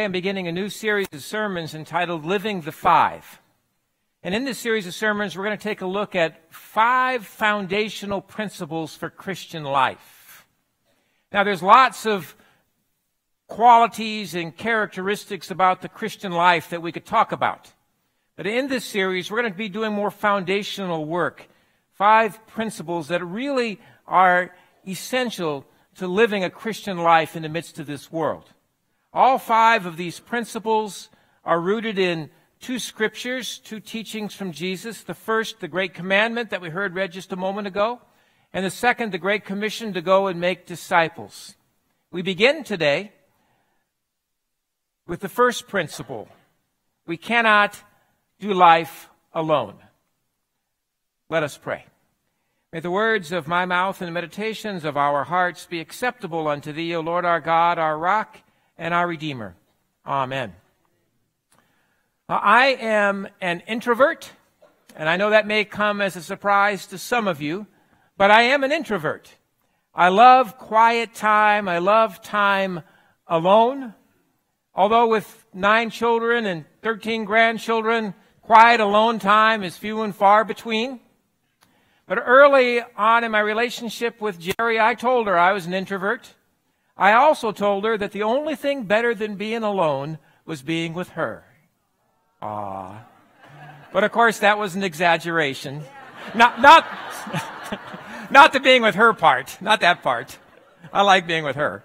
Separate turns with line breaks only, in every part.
Today I'm beginning a new series of sermons entitled Living the Five. And in this series of sermons, we're going to take a look at five foundational principles for Christian life. Now, there's lots of qualities and characteristics about the Christian life that we could talk about. But in this series, we're going to be doing more foundational work. Five principles that really are essential to living a Christian life in the midst of this world. All five of these principles are rooted in two scriptures, two teachings from Jesus. The first, the great commandment that we heard read just a moment ago, and the second, the great commission to go and make disciples. We begin today with the first principle. We cannot do life alone. Let us pray. May the words of my mouth and the meditations of our hearts be acceptable unto thee, O Lord our God, our rock and our Redeemer. Amen. I am an introvert, and I know that may come as a surprise to some of you, but I am an introvert. I love quiet time. I love time alone. Although with nine children and 13 grandchildren, quiet alone time is few and far between. But early on in my relationship with Jerry, I told her I was an introvert. I also told her that the only thing better than being alone was being with her. Ah. But of course, that was an exaggeration. Not, not, not the being with her part. Not that part. I like being with her.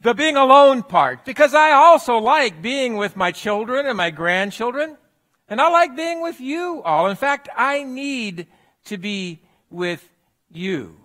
The being alone part. Because I also like being with my children and my grandchildren. And I like being with you all. In fact, I need to be with you.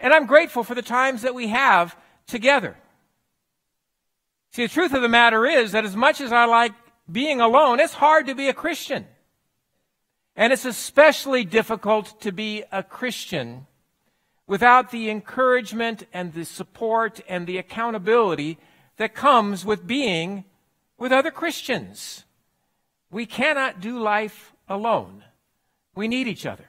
And I'm grateful for the times that we have together. See, the truth of the matter is that as much as I like being alone, it's hard to be a Christian. And it's especially difficult to be a Christian without the encouragement and the support and the accountability that comes with being with other Christians. We cannot do life alone. We need each other.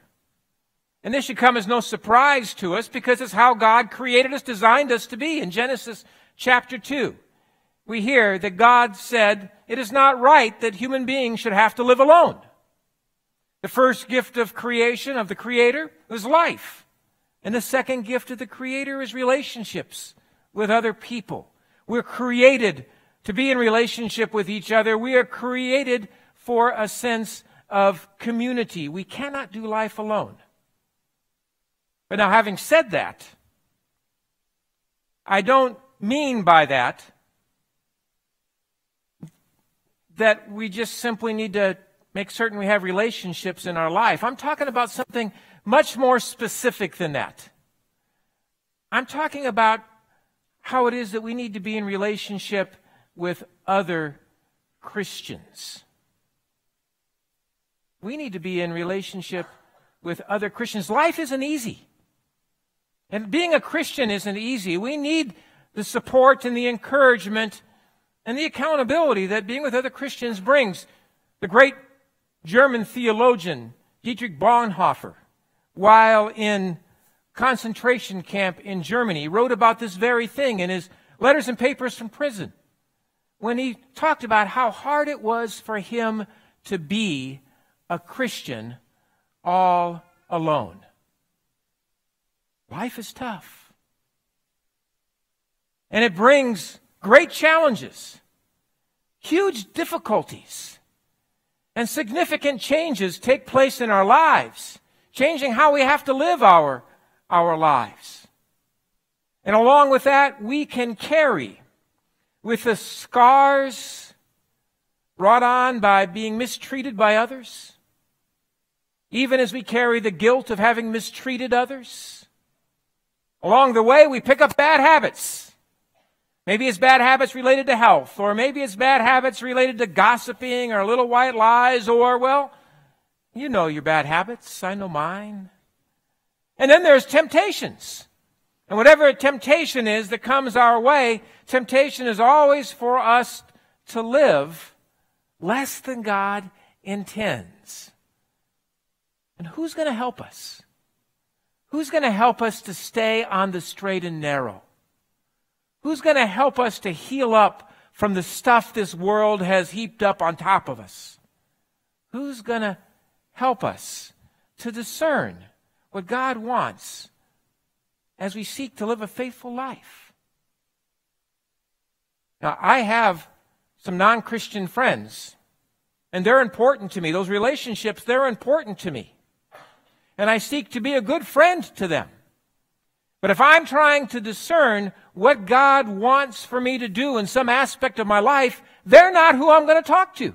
And this should come as no surprise to us because it's how God created us, designed us to be. In Genesis chapter 2, we hear that God said, It is not right that human beings should have to live alone. The first gift of creation of the Creator was life. And the second gift of the Creator is relationships with other people. We're created to be in relationship with each other. We are created for a sense of community. We cannot do life alone. But now, having said that, I don't mean by that that we just simply need to make certain we have relationships in our life. I'm talking about something much more specific than that. I'm talking about how it is that we need to be in relationship with other Christians. We need to be in relationship with other Christians. Life isn't easy. And being a Christian isn't easy. We need the support and the encouragement and the accountability that being with other Christians brings. The great German theologian Dietrich Bonhoeffer, while in concentration camp in Germany, wrote about this very thing in his letters and papers from prison when he talked about how hard it was for him to be a Christian all alone. Life is tough. And it brings great challenges, huge difficulties, and significant changes take place in our lives, changing how we have to live our, our lives. And along with that, we can carry with the scars brought on by being mistreated by others, even as we carry the guilt of having mistreated others Along the way, we pick up bad habits. Maybe it's bad habits related to health, or maybe it's bad habits related to gossiping or little white lies, or, well, you know your bad habits. I know mine. And then there's temptations. And whatever temptation is that comes our way, temptation is always for us to live less than God intends. And who's going to help us? Who's going to help us to stay on the straight and narrow? Who's going to help us to heal up from the stuff this world has heaped up on top of us? Who's going to help us to discern what God wants as we seek to live a faithful life? Now, I have some non Christian friends, and they're important to me. Those relationships, they're important to me. And I seek to be a good friend to them. But if I'm trying to discern what God wants for me to do in some aspect of my life, they're not who I'm going to talk to.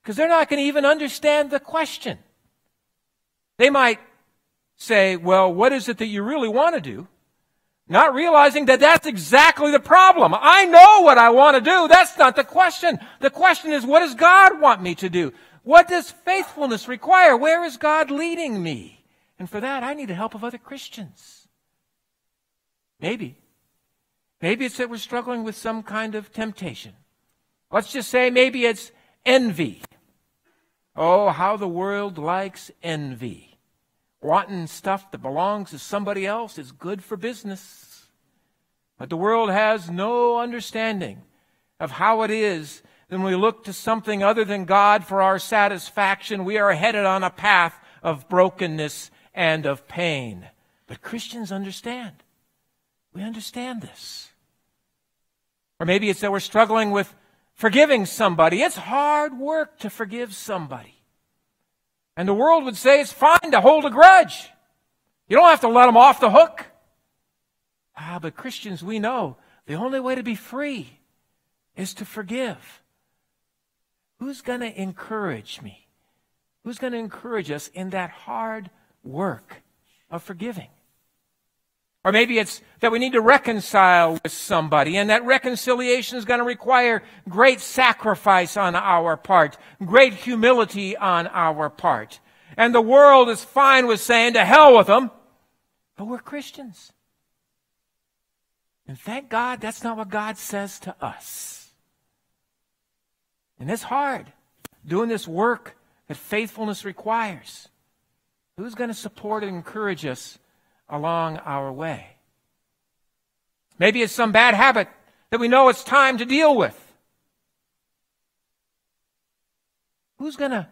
Because they're not going to even understand the question. They might say, well, what is it that you really want to do? Not realizing that that's exactly the problem. I know what I want to do. That's not the question. The question is, what does God want me to do? What does faithfulness require? Where is God leading me? And for that, I need the help of other Christians. Maybe. Maybe it's that we're struggling with some kind of temptation. Let's just say maybe it's envy. Oh, how the world likes envy. Wanting stuff that belongs to somebody else is good for business. But the world has no understanding of how it is when we look to something other than God for our satisfaction, we are headed on a path of brokenness and of pain. But Christians understand. We understand this. Or maybe it's that we're struggling with forgiving somebody. It's hard work to forgive somebody. And the world would say it's fine to hold a grudge. You don't have to let them off the hook. Ah, but Christians, we know the only way to be free is to forgive. Who's going to encourage me? Who's going to encourage us in that hard work of forgiving? Or maybe it's that we need to reconcile with somebody, and that reconciliation is going to require great sacrifice on our part, great humility on our part. And the world is fine with saying, to hell with them, but we're Christians. And thank God that's not what God says to us. And it's hard doing this work that faithfulness requires. Who's going to support and encourage us along our way. Maybe it's some bad habit that we know it's time to deal with. Who's going to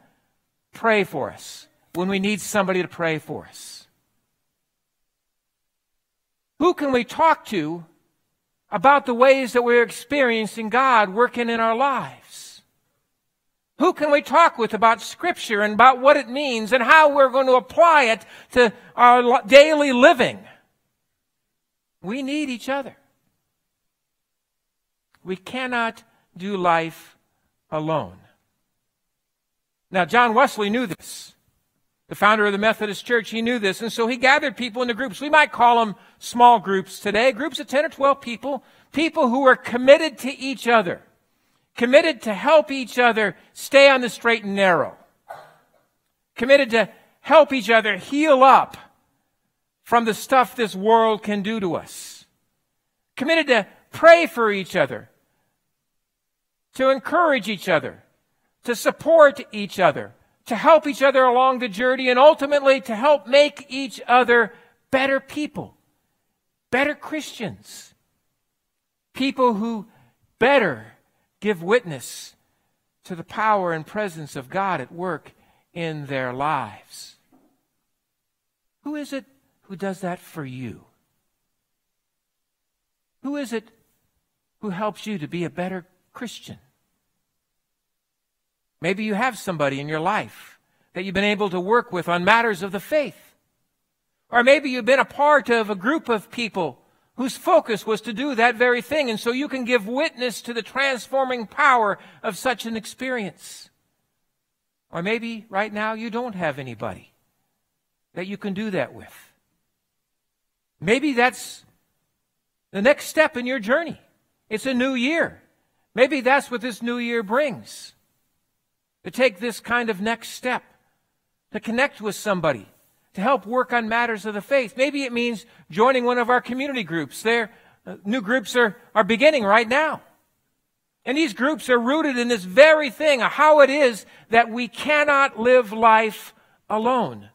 pray for us when we need somebody to pray for us? Who can we talk to about the ways that we're experiencing God working in our lives? Who can we talk with about Scripture and about what it means and how we're going to apply it to our daily living? We need each other. We cannot do life alone. Now, John Wesley knew this. The founder of the Methodist Church, he knew this, and so he gathered people into groups. We might call them small groups today, groups of 10 or 12 people, people who were committed to each other committed to help each other stay on the straight and narrow, committed to help each other heal up from the stuff this world can do to us, committed to pray for each other, to encourage each other, to support each other, to help each other along the journey, and ultimately to help make each other better people, better Christians, people who better give witness to the power and presence of God at work in their lives. Who is it who does that for you? Who is it who helps you to be a better Christian? Maybe you have somebody in your life that you've been able to work with on matters of the faith. Or maybe you've been a part of a group of people whose focus was to do that very thing. And so you can give witness to the transforming power of such an experience. Or maybe right now you don't have anybody that you can do that with. Maybe that's the next step in your journey. It's a new year. Maybe that's what this new year brings. To take this kind of next step, to connect with somebody to help work on matters of the faith. Maybe it means joining one of our community groups. There, uh, new groups are, are beginning right now. And these groups are rooted in this very thing, how it is that we cannot live life alone.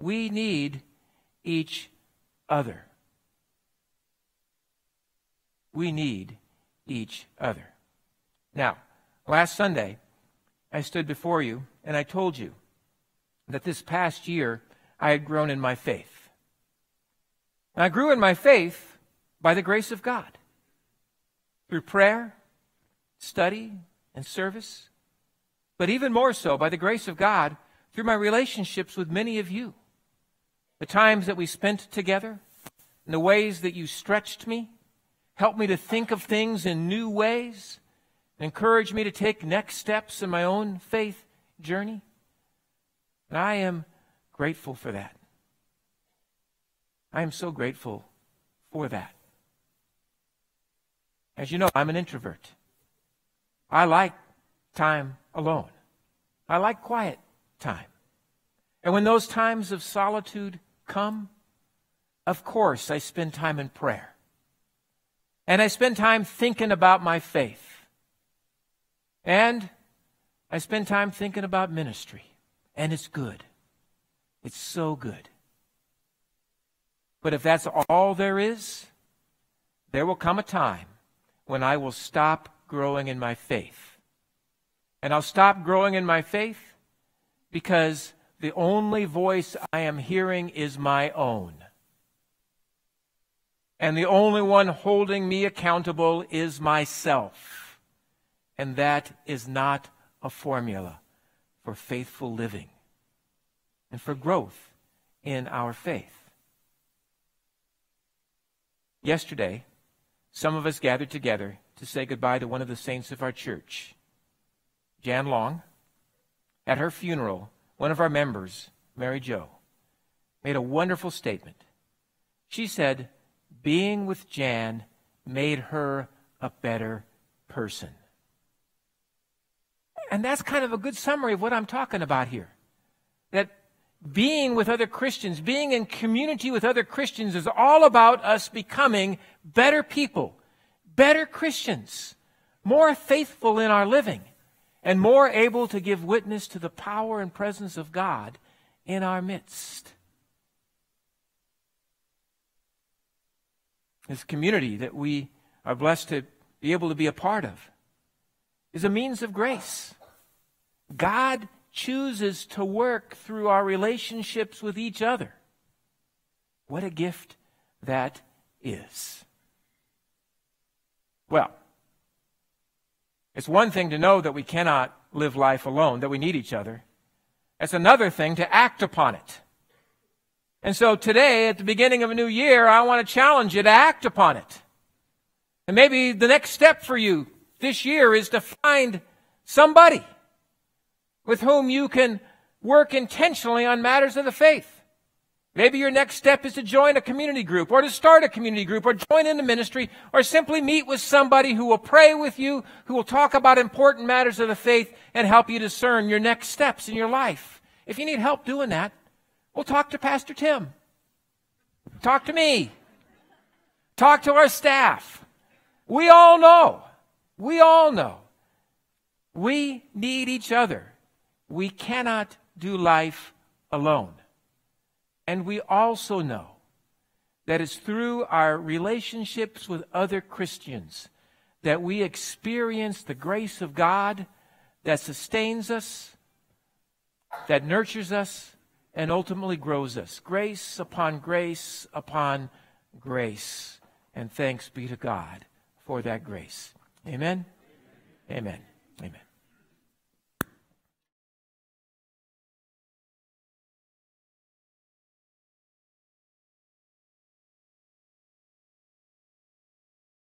We need each other. We need each other. Now, last Sunday, I stood before you and I told you that this past year I had grown in my faith. And I grew in my faith by the grace of God through prayer, study, and service, but even more so by the grace of God through my relationships with many of you. The times that we spent together, and the ways that you stretched me, helped me to think of things in new ways, encouraged me to take next steps in my own faith journey. And I am grateful for that. I am so grateful for that. As you know, I'm an introvert. I like time alone. I like quiet time. And when those times of solitude come, of course, I spend time in prayer. And I spend time thinking about my faith. And I spend time thinking about ministry. And it's good. It's so good. But if that's all there is, there will come a time when I will stop growing in my faith. And I'll stop growing in my faith because the only voice I am hearing is my own. And the only one holding me accountable is myself. And that is not a formula for faithful living and for growth in our faith. Yesterday, some of us gathered together to say goodbye to one of the saints of our church, Jan Long. At her funeral, one of our members, Mary Jo, made a wonderful statement. She said, Being with Jan made her a better person. And that's kind of a good summary of what I'm talking about here. Being with other Christians, being in community with other Christians is all about us becoming better people, better Christians, more faithful in our living, and more able to give witness to the power and presence of God in our midst. This community that we are blessed to be able to be a part of is a means of grace. God chooses to work through our relationships with each other. What a gift that is. Well, it's one thing to know that we cannot live life alone, that we need each other. It's another thing to act upon it. And so today, at the beginning of a new year, I want to challenge you to act upon it. And maybe the next step for you this year is to find somebody with whom you can work intentionally on matters of the faith. Maybe your next step is to join a community group or to start a community group or join in the ministry or simply meet with somebody who will pray with you, who will talk about important matters of the faith and help you discern your next steps in your life. If you need help doing that, we'll talk to Pastor Tim. Talk to me. Talk to our staff. We all know. We all know. We need each other. We cannot do life alone. And we also know that it's through our relationships with other Christians that we experience the grace of God that sustains us, that nurtures us, and ultimately grows us. Grace upon grace upon grace. And thanks be to God for that grace. Amen. Amen. Amen.